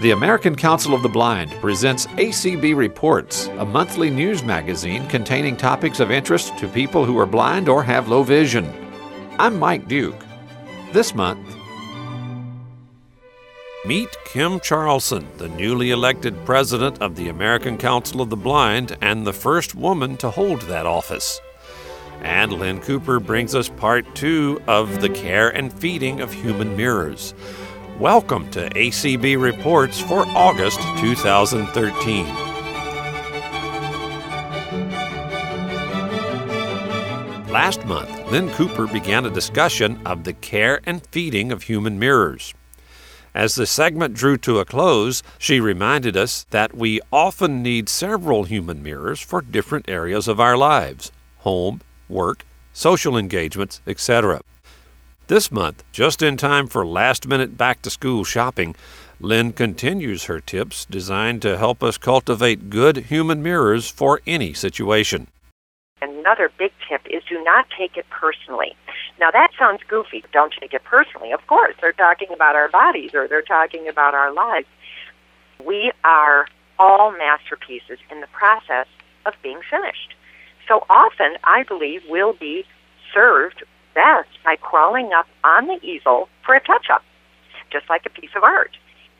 The American Council of the Blind presents ACB Reports, a monthly news magazine containing topics of interest to people who are blind or have low vision. I'm Mike Duke. This month, Meet Kim Charlson, the newly elected president of the American Council of the Blind and the first woman to hold that office. And Lynn Cooper brings us part two of The Care and Feeding of Human Mirrors. Welcome to ACB Reports for August 2013. Last month, Lynn Cooper began a discussion of the care and feeding of human mirrors. As the segment drew to a close, she reminded us that we often need several human mirrors for different areas of our lives home, work, social engagements, etc. This month, just in time for last minute back to school shopping, Lynn continues her tips designed to help us cultivate good human mirrors for any situation. Another big tip is do not take it personally. Now that sounds goofy. Don't take it personally. Of course, they're talking about our bodies or they're talking about our lives. We are all masterpieces in the process of being finished. So often, I believe we'll be served best by crawling up on the easel for a touch up, just like a piece of art.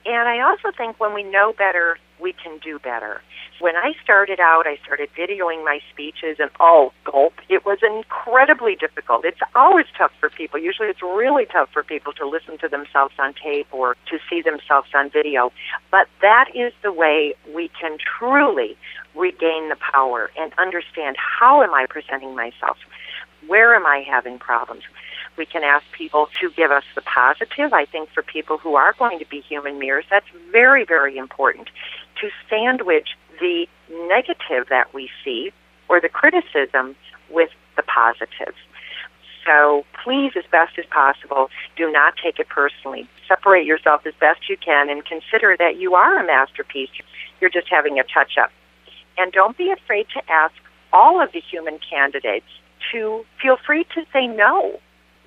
And I also think when we know better, we can do better. When I started out, I started videoing my speeches, and oh, gulp, it was incredibly difficult. It's always tough for people. Usually it's really tough for people to listen to themselves on tape or to see themselves on video. But that is the way we can truly regain the power and understand how am I presenting myself? Where am I having problems? We can ask people to give us the positive. I think for people who are going to be human mirrors, that's very, very important to sandwich the negative that we see or the criticism with the positive. So please, as best as possible, do not take it personally. Separate yourself as best you can and consider that you are a masterpiece. You're just having a touch up. And don't be afraid to ask all of the human candidates to feel free to say no.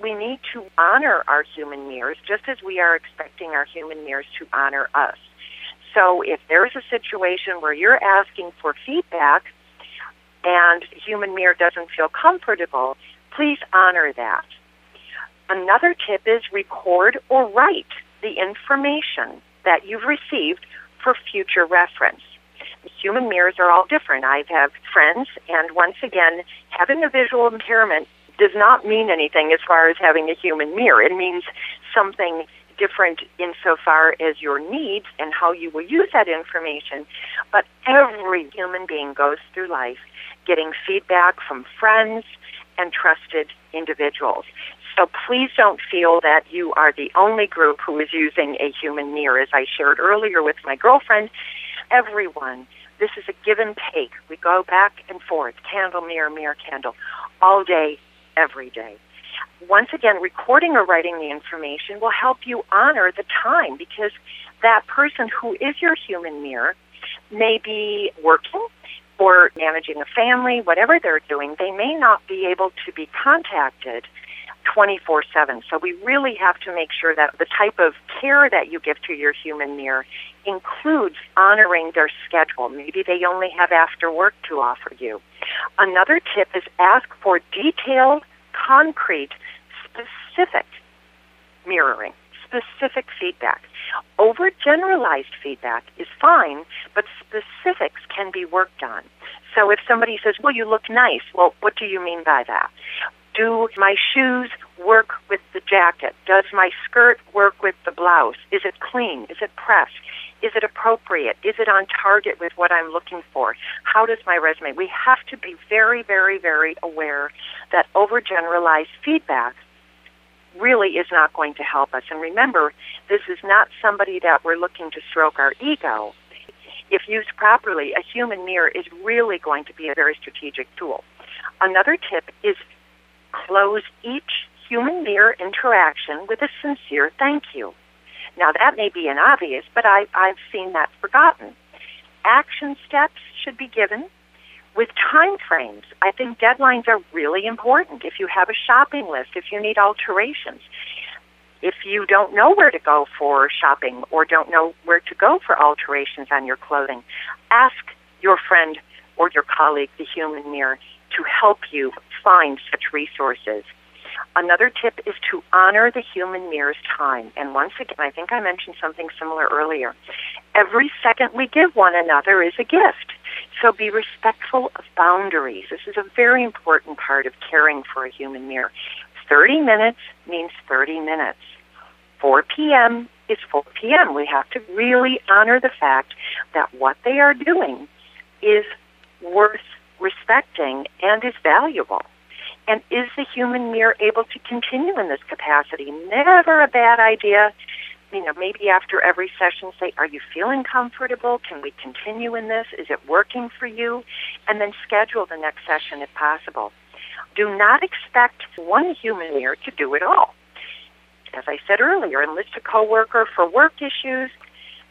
We need to honor our human mirrors just as we are expecting our human mirrors to honor us. So if there's a situation where you're asking for feedback and human mirror doesn't feel comfortable, please honor that. Another tip is record or write the information that you've received for future reference human mirrors are all different. I have friends, and once again, having a visual impairment does not mean anything as far as having a human mirror. It means something different insofar as your needs and how you will use that information. But every human being goes through life getting feedback from friends and trusted individuals. So please don't feel that you are the only group who is using a human mirror. As I shared earlier with my girlfriend, everyone. This is a give and take. We go back and forth, candle, mirror, mirror, candle, all day, every day. Once again, recording or writing the information will help you honor the time because that person who is your human mirror may be working or managing a family, whatever they're doing, they may not be able to be contacted 24 7. So we really have to make sure that the type of care that you give to your human mirror includes honoring their schedule. Maybe they only have after work to offer you. Another tip is ask for detailed, concrete, specific mirroring, specific feedback. Overgeneralized feedback is fine, but specifics can be worked on. So if somebody says, well, you look nice, well, what do you mean by that? Do my shoes work with the jacket? Does my skirt work with the blouse? Is it clean? Is it pressed? Is it appropriate? Is it on target with what I'm looking for? How does my resume? We have to be very, very, very aware that overgeneralized feedback really is not going to help us. And remember, this is not somebody that we're looking to stroke our ego. If used properly, a human mirror is really going to be a very strategic tool. Another tip is close each human mirror interaction with a sincere thank you. Now, that may be an obvious, but I, I've seen that forgotten. Action steps should be given with time frames. I think deadlines are really important. If you have a shopping list, if you need alterations, If you don't know where to go for shopping or don't know where to go for alterations on your clothing, ask your friend or your colleague, the human mirror, to help you find such resources. Another tip is to honor the human mirror's time. And once again, I think I mentioned something similar earlier. Every second we give one another is a gift. So be respectful of boundaries. This is a very important part of caring for a human mirror. 30 minutes means 30 minutes. 4 p.m. is 4 p.m. We have to really honor the fact that what they are doing is worth respecting and is valuable. And is the human mirror able to continue in this capacity? Never a bad idea. You know, maybe after every session, say, Are you feeling comfortable? Can we continue in this? Is it working for you? And then schedule the next session if possible. Do not expect one human mirror to do it all. As I said earlier, enlist a coworker for work issues,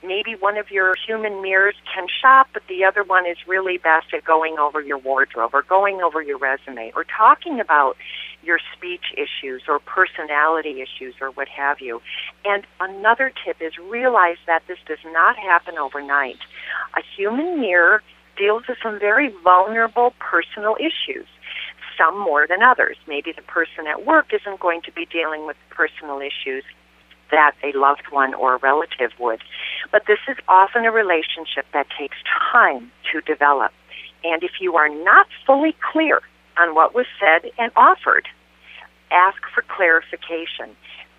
maybe one of your human mirrors can shop, but the other one is really best at going over your wardrobe or going over your resume or talking about your speech issues or personality issues or what have you. And another tip is realize that this does not happen overnight. A human mirror deals with some very vulnerable personal issues some more than others. Maybe the person at work isn't going to be dealing with personal issues that a loved one or a relative would. But this is often a relationship that takes time to develop. And if you are not fully clear on what was said and offered, ask for clarification.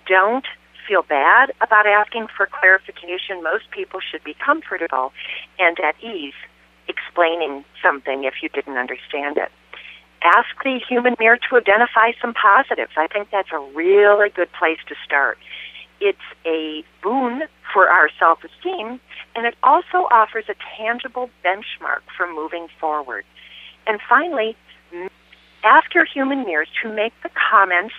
Don't feel bad about asking for clarification. Most people should be comfortable and at ease explaining something if you didn't understand it. Ask the human mirror to identify some positives. I think that's a really good place to start it's a boon for our self esteem, and it also offers a tangible benchmark for moving forward. And finally, ask your human mirrors to make the comments,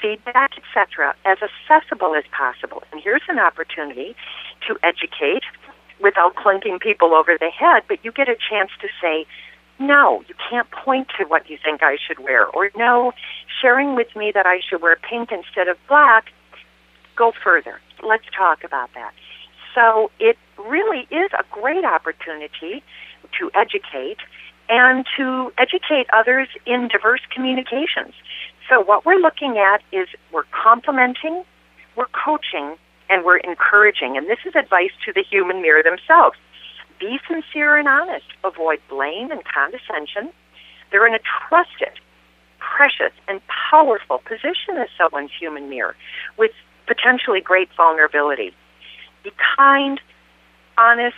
feedback, etc., as accessible as possible. And here's an opportunity to educate without clunking people over the head, but you get a chance to say, no, you can't point to what you think I should wear, or no, sharing with me that I should wear pink instead of black go further. Let's talk about that. So it really is a great opportunity to educate and to educate others in diverse communications. So what we're looking at is we're complimenting, we're coaching, and we're encouraging. And this is advice to the human mirror themselves. Be sincere and honest. Avoid blame and condescension. They're in a trusted, precious, and powerful position as someone's human mirror with potentially great vulnerability. Be kind, honest,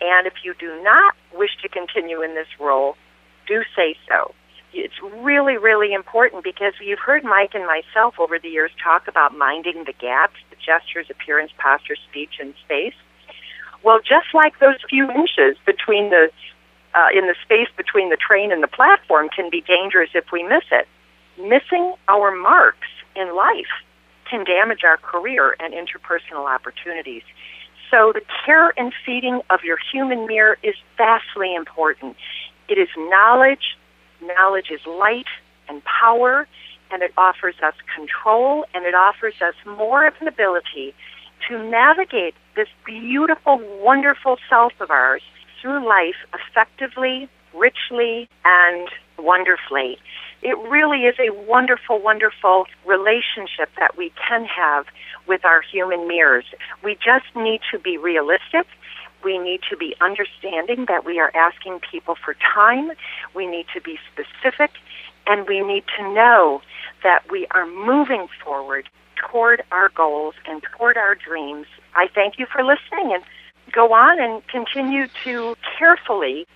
and if you do not wish to continue in this role, do say so. It's really, really important because you've heard Mike and myself over the years talk about minding the gaps, the gestures, appearance, posture, speech, and space. Well, just like those few inches between the uh, in the space between the train and the platform can be dangerous if we miss it. Missing our marks in life can damage our career and interpersonal opportunities. So the care and feeding of your human mirror is vastly important. It is knowledge. Knowledge is light and power, and it offers us control, and it offers us more of an ability to navigate this beautiful, wonderful self of ours through life effectively, richly, and wonderfully it really is a wonderful, wonderful relationship that we can have with our human mirrors. We just need to be realistic. We need to be understanding that we are asking people for time. We need to be specific. And we need to know that we are moving forward toward our goals and toward our dreams. I thank you for listening and go on and continue to carefully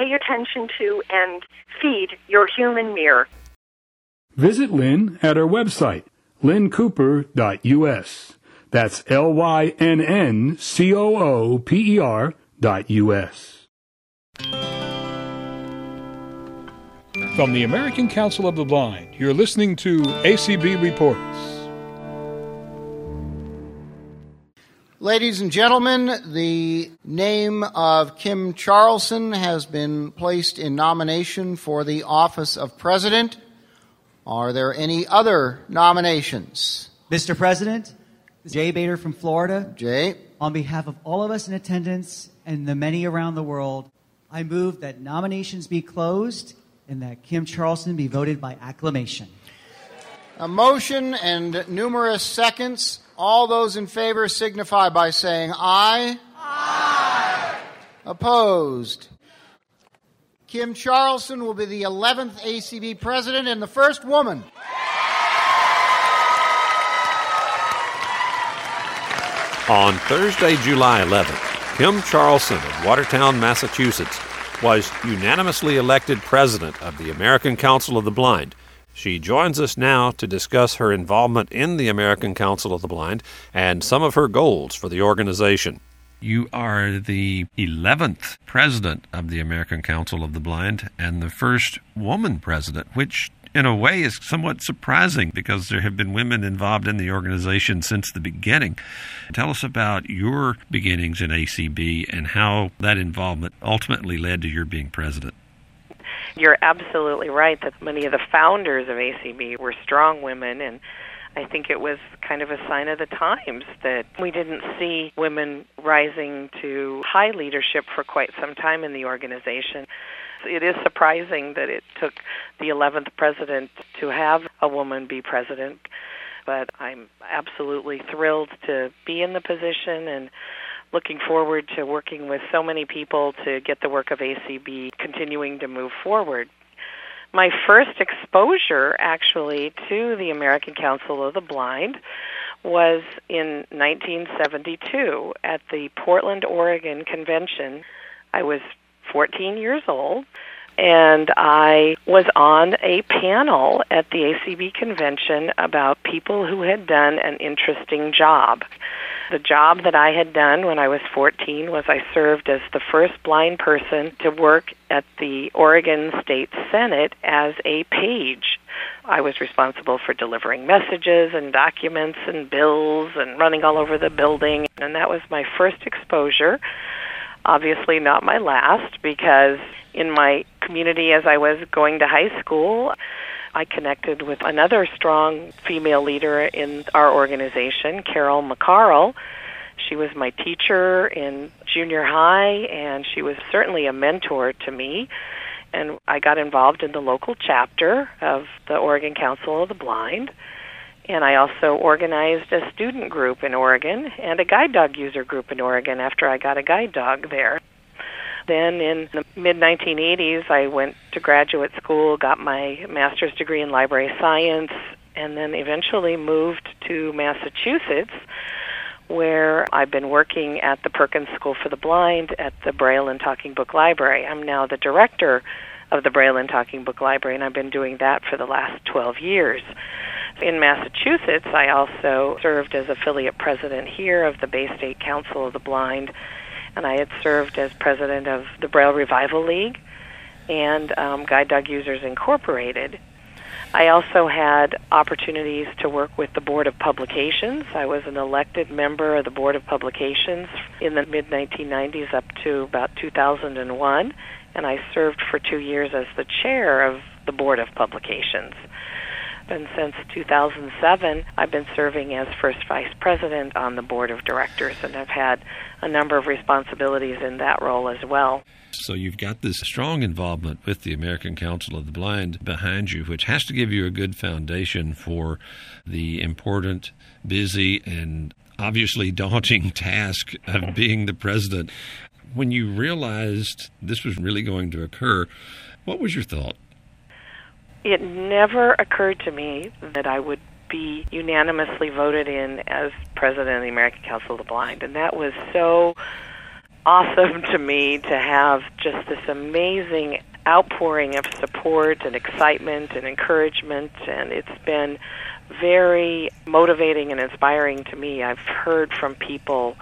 pay attention to and feed your human mirror. Visit Lynn at her website, lynncooper.us. That's L Y N N C O O P E R dot U.S. From the American Council of the Blind, you're listening to ACB Reports. Ladies and gentlemen, the name of Kim Charlson has been placed in nomination for the office of President. Are there any other nominations? Mr. President, Jay Bader from Florida. Jay. On behalf of all of us in attendance and the many around the world, I move that nominations be closed and that Kim Charlson be voted by acclamation. A motion and numerous seconds. All those in favor signify by saying aye. Aye. Opposed. Kim Charlson will be the 11th ACB president and the first woman. On Thursday, July 11th, Kim Charlson of Watertown, Massachusetts, was unanimously elected president of the American Council of the Blind. She joins us now to discuss her involvement in the American Council of the Blind and some of her goals for the organization. You are the 11th president of the American Council of the Blind and the first woman president, which in a way is somewhat surprising because there have been women involved in the organization since the beginning. Tell us about your beginnings in ACB and how that involvement ultimately led to your being president. You're absolutely right that many of the founders of ACB were strong women and I think it was kind of a sign of the times that we didn't see women rising to high leadership for quite some time in the organization. It is surprising that it took the 11th president to have a woman be president, but I'm absolutely thrilled to be in the position and looking forward to working with so many people to get the work of ACB continuing to move forward. My first exposure actually to the American Council of the Blind was in 1972 at the Portland, Oregon convention. I was 14 years old, and I was on a panel at the ACB convention about people who had done an interesting job. The job that I had done when I was 14 was I served as the first blind person to work at the Oregon State Senate as a page. I was responsible for delivering messages and documents and bills and running all over the building, and that was my first exposure obviously not my last because in my community as I was going to high school, I connected with another strong female leader in our organization, Carol McCarl. She was my teacher in junior high, and she was certainly a mentor to me. And I got involved in the local chapter of the Oregon Council of the Blind. And I also organized a student group in Oregon and a guide dog user group in Oregon after I got a guide dog there. Then in the mid 1980s, I went to graduate school, got my master's degree in library science, and then eventually moved to Massachusetts, where I've been working at the Perkins School for the Blind at the Braille and Talking Book Library. I'm now the director of the Braille and Talking Book Library, and I've been doing that for the last 12 years. In Massachusetts, I also served as affiliate president here of the Bay State Council of the Blind, and I had served as president of the Braille Revival League and um, Guide Dog Users Incorporated. I also had opportunities to work with the Board of Publications. I was an elected member of the Board of Publications in the mid 1990s up to about 2001, and I served for two years as the chair of the Board of Publications and since 2007, I've been serving as first vice president on the board of directors, and I've had a number of responsibilities in that role as well. So you've got this strong involvement with the American Council of the Blind behind you, which has to give you a good foundation for the important, busy, and obviously daunting task of being the president. When you realized this was really going to occur, what was your thought? It never occurred to me that I would be unanimously voted in as president of the American Council of the Blind. And that was so awesome to me to have just this amazing outpouring of support and excitement and encouragement. And it's been very motivating and inspiring to me. I've heard from people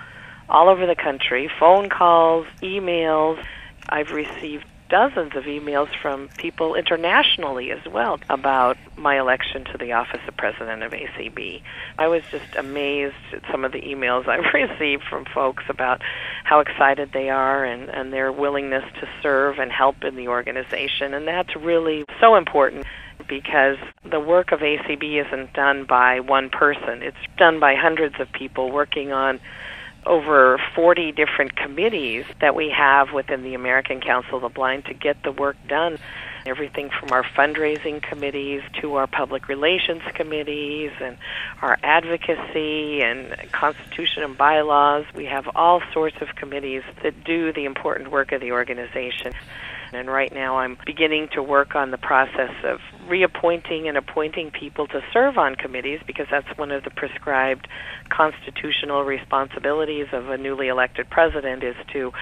all over the country phone calls, emails. I've received dozens of emails from people internationally as well about my election to the office of president of ACB. I was just amazed at some of the emails I've received from folks about how excited they are and, and their willingness to serve and help in the organization. And that's really so important. because the work of ACB isn't done by one person. It's done by hundreds of people working on over 40 different committees that we have within the American Council of the Blind to get the work done. Everything from our fundraising committees to our public relations committees and our advocacy and constitution and bylaws. We have all sorts of committees that do the important work of the organization. And right now I'm beginning to work on the process of reappointing and appointing people to serve on committees because that's one of the prescribed constitutional responsibilities of a newly elected president is to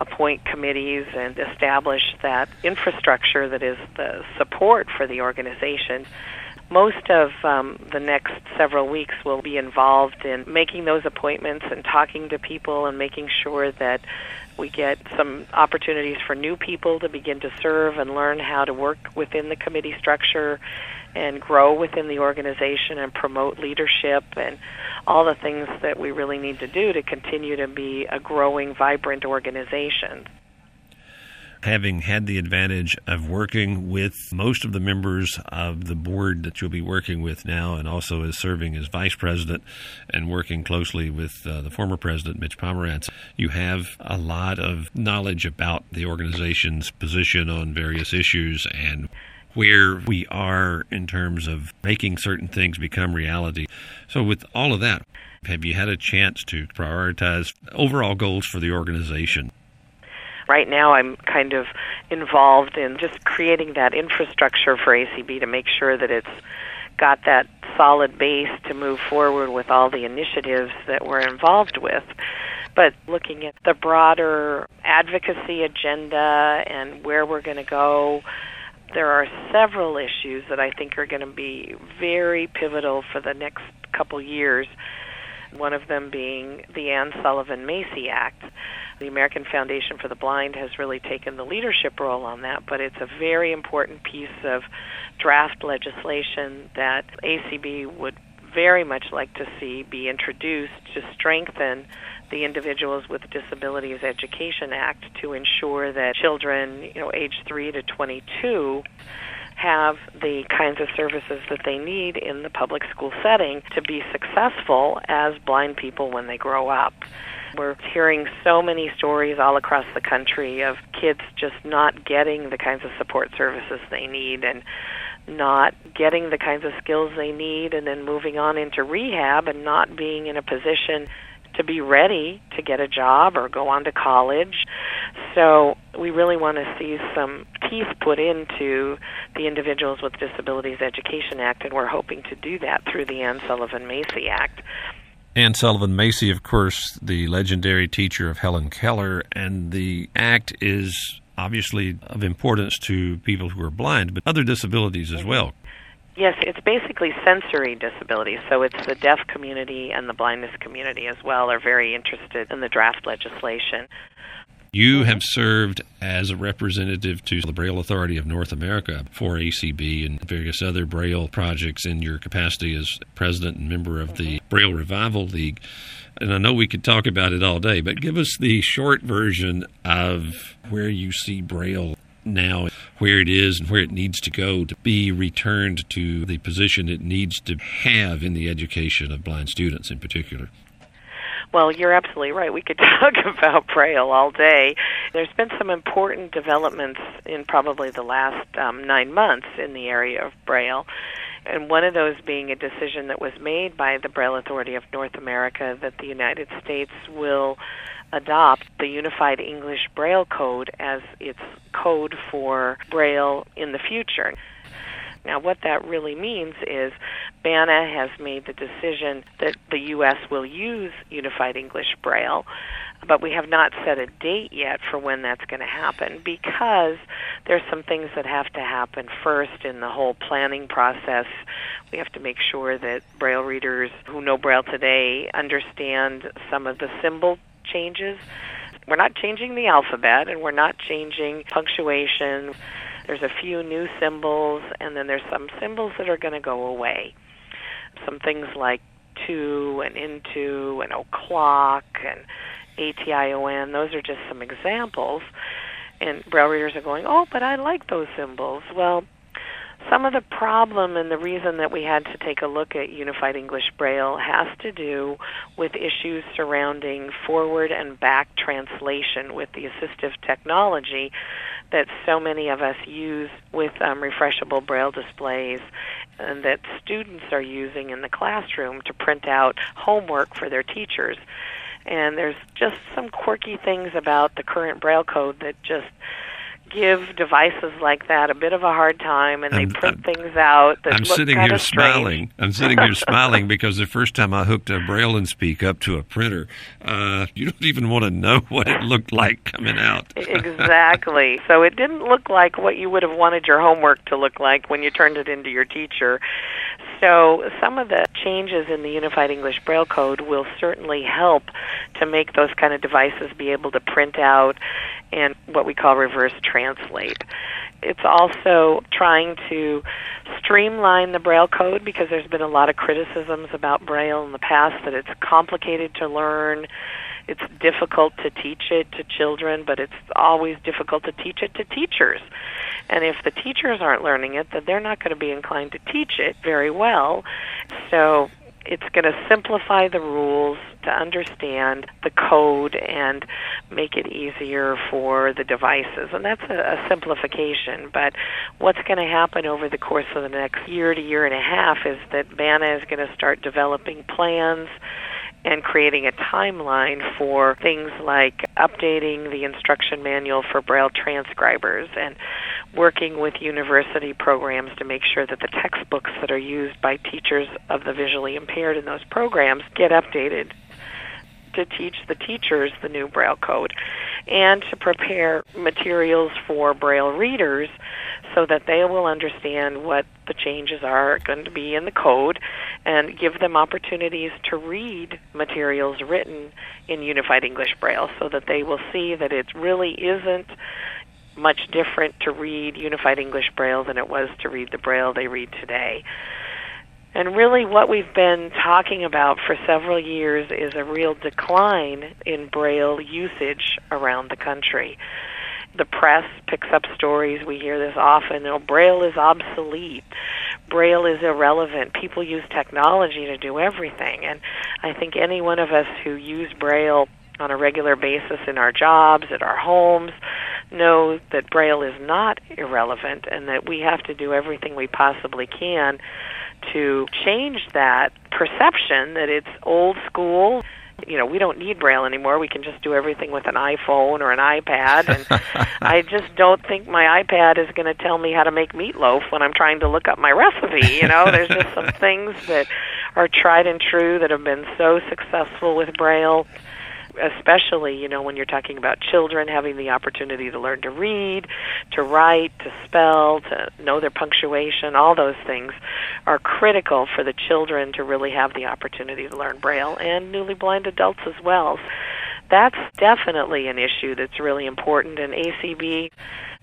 appoint committees and establish that infrastructure that is the support for the organization. Most of um, the next several weeks will be involved in making those appointments and talking to people and making sure that we get some opportunities for new people to begin to serve and learn how to work within the committee structure and grow within the organization and promote leadership and all the things that we really need to do to continue to be a growing, vibrant organization having had the advantage of working with most of the members of the board that you'll be working with now, and also as serving as vice president and working closely with uh, the former president, Mitch Pomerantz, you have a lot of knowledge about the organization's position on various issues and where we are in terms of making certain things become reality. So, with all of that, have you had a chance to prioritize overall goals for the organization? Right now, I'm kind of involved in just creating that infrastructure for ACB to make sure that it's got that solid base to move forward with all the initiatives that we're involved with. But looking at the broader advocacy agenda and where we're going to go, there are several issues that I think are going to be very pivotal for the next couple years. One of them being the Anne Sullivan Macy Act the American Foundation for the Blind has really taken the leadership role on that, but it's a very important piece of draft legislation that ACB would very much like to see be introduced to strengthen the Individuals with Disabilities Education Act to ensure that children, you know, age 3 to 22 have the kinds of services that they need in the public school setting to be successful as blind people when they grow up. We're hearing so many stories all across the country of kids just not getting the kinds of support services they need and not getting the kinds of skills they need and then moving on into rehab and not being in a position to be ready to get a job or go on to college. So we really want to see some teeth put into the Individuals with Disabilities Education Act, and we're hoping to do that through the Anne Sullivan Macy Act. Anne Sullivan Macy, of course, the legendary teacher of Helen Keller, and the act is obviously of importance to people who are blind, but other disabilities as mm-hmm. well. Yes, it's basically sensory disabilities. So it's the deaf community and the blindness community as well are very interested in the draft legislation. You have served as a representative to the Braille Authority of North America for ACB and various other Braille projects in your capacity as president and member of the mm-hmm. Braille Revival League. And I know we could talk about it all day, but give us the short version of where you see Braille now, where it is and where it needs to go to be returned to the position it needs to have in the education of blind students in particular. Well, you're absolutely right. We could talk about Braille all day. There's been some important developments in probably the last um, nine months in the area of Braille. And one of those being a decision that was made by the Braille Authority of North America that the United States will adopt the Unified English Braille Code as its code for Braille in the future. Now, what that really means is BANA has made the decision that the U.S. will use Unified English Braille, but we have not set a date yet for when that's going to happen because there's some things that have to happen first in the whole planning process. We have to make sure that Braille readers who know Braille today understand some of the symbol changes. We're not changing the alphabet and we're not changing punctuation there's a few new symbols, and then there's some symbols that are going to go away. Some things like to and into and o'clock and ATION, those are just some examples. And Braille readers are going, oh, but I like those symbols. Well, Some of the problem and the reason that we had to take a look at Unified English Braille has to do with issues surrounding forward and back translation with the assistive technology that so many of us use with um, refreshable Braille displays and that students are using in the classroom to print out homework for their teachers. And there's just some quirky things about the current Braille code that just give devices like that a bit of a hard time, and they I'm, print I'm, things out that I'm sitting here smiling. I'm sitting here smiling because the first time I hooked a Braille 'n Speak up to a printer, uh, you don't even want to know what it looked like coming out. exactly. So it didn't look like what you would have wanted your homework to look like when you turned it into your teacher. So some of the changes in the Unified English Braille Code will certainly help to make those kind of devices be able to print out and what we call reverse translate. It's also trying to streamline the Braille code because there's been a lot of criticisms about Braille in the past that it's complicated to learn. It's difficult to teach it to children, but it's always difficult to teach it to teachers. And if the teachers aren't learning it, then they're not going to be inclined to teach it very well. So it's going to simplify the rules to understand the code and make it easier for the devices. And that's a, a simplification. But what's going to happen over the course of the next year to year and a half is that BANA is going to start developing plans and creating a timeline for things like updating the instruction manual for Braille transcribers and working with university programs to make sure that the textbooks that are used by teachers of the visually impaired in those programs get updated to teach the teachers the new Braille code and to prepare materials for Braille readers so that they will understand what the changes are going to be in the code and give them opportunities to read materials written in Unified English Braille so that they will see that it really isn't much different to read Unified English Braille than it was to read the Braille they read today. And really, what we've been talking about for several years is a real decline in Braille usage around the country. The press picks up stories, we hear this often, you know, Braille is obsolete. Braille is irrelevant. People use technology to do everything. And I think any one of us who use Braille on a regular basis in our jobs, at our homes, know that Braille is not irrelevant and that we have to do everything we possibly can to change that perception that it's old school. You know, we don't need Braille anymore. We can just do everything with an iPhone or an iPad. And I just don't think my iPad is going to tell me how to make meatloaf when I'm trying to look up my recipe. You know, there's just some things that are tried and true that have been so successful with Braille especially you know when you're talking about children having the opportunity to learn to read, to write, to spell, to know their punctuation, all those things are critical for the children to really have the opportunity to learn braille and newly blind adults as well. That's definitely an issue that's really important and ACB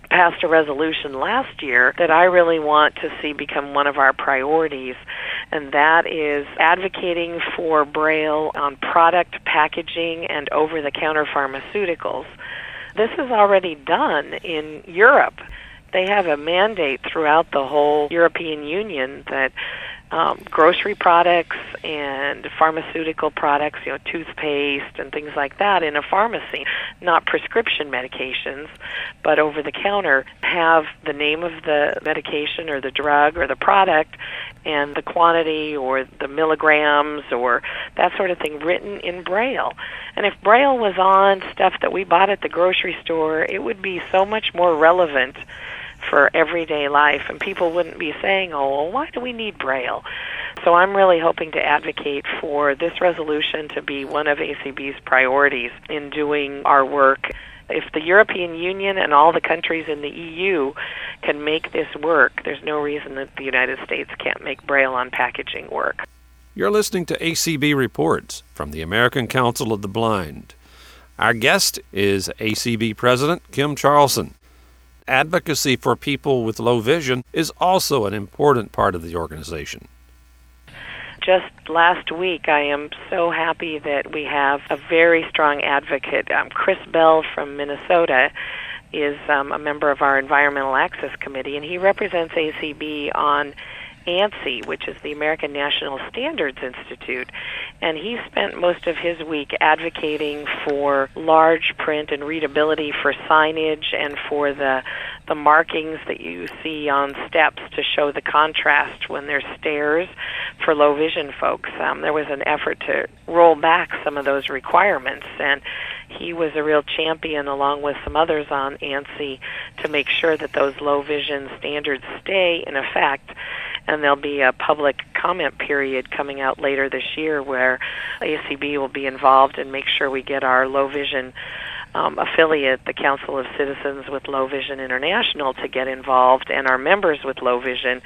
passed a resolution last year that I really want to see become one of our priorities, and that is advocating for Braille on product packaging and over the counter pharmaceuticals. This is already done in Europe. They have a mandate throughout the whole European Union that um, grocery products and pharmaceutical products, you know, toothpaste and things like that in a pharmacy, not prescription medications, but over the counter, have the name of the medication or the drug or the product and the quantity or the milligrams or that sort of thing written in Braille. And if Braille was on stuff that we bought at the grocery store, it would be so much more relevant for everyday life, and people wouldn't be saying, oh, well, why do we need Braille? So I'm really hoping to advocate for this resolution to be one of ACB's priorities in doing our work. If the European Union and all the countries in the EU can make this work, there's no reason that the United States can't make Braille on packaging work. You're listening to ACB Reports from the American Council of the Blind. Our guest is ACB President Kim Charlson advocacy for people with low vision is also an important part of the organization. Just last week, I am so happy that we have a very strong advocate, um, Chris Bell from Minnesota is um, a member of our Environmental Access Committee, and he represents ACB on ANSI, which is the American National Standards Institute, and he spent most of his week advocating for large print and readability for signage and for the the markings that you see on steps to show the contrast when there's stairs for low vision folks. Um, there was an effort to roll back some of those requirements, and he was a real champion along with some others on ANSI to make sure that those low vision standards stay in effect and there'll be a public comment period coming out later this year where ACB will be involved and make sure we get our low vision um, affiliate, the Council of Citizens with Low Vision International, to get involved, and our members with low vision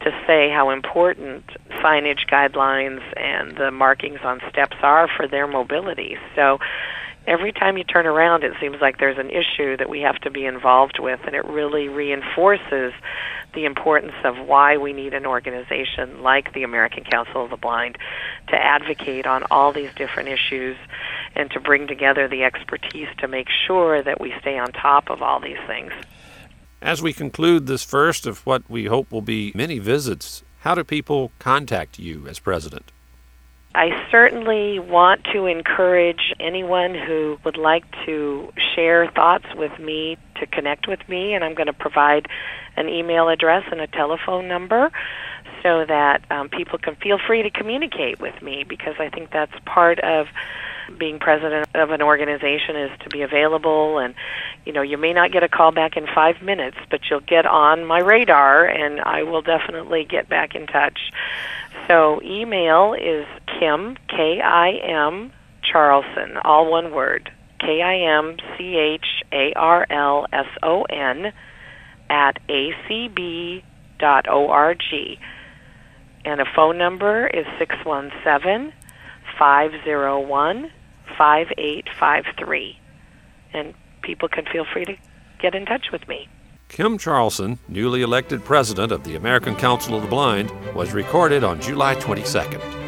to say how important signage guidelines and the markings on steps are for their mobility. So every time you turn around, it seems like there's an issue that we have to be involved with, and it really reinforces the importance of why we need an organization like the American Council of the Blind to advocate on all these different issues and to bring together the expertise to make sure that we stay on top of all these things. As we conclude this first of what we hope will be many visits, how do people contact you as president? I certainly want to encourage anyone who would like to share thoughts with me to connect with me, and I'm going to provide an email address and a telephone number so that um, people can feel free to communicate with me because I think that's part of being president of an organization is to be available and you know you may not get a call back in 5 minutes but you'll get on my radar and I will definitely get back in touch so email is Kim K I M Charlson, all one word. K I M C H A R L S O N at acb.org. And a phone number is 617 501 5853. And people can feel free to get in touch with me. Kim Charlson, newly elected president of the American Council of the Blind, was recorded on July 22nd.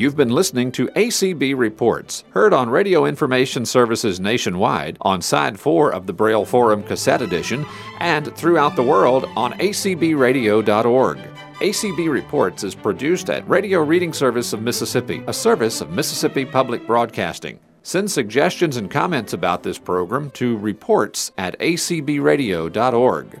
You've been listening to ACB Reports, heard on radio information services nationwide, on Side 4 of the Braille Forum cassette edition, and throughout the world on acbradio.org. ACB Reports is produced at Radio Reading Service of Mississippi, a service of Mississippi Public Broadcasting. Send suggestions and comments about this program to reports at acbradio.org.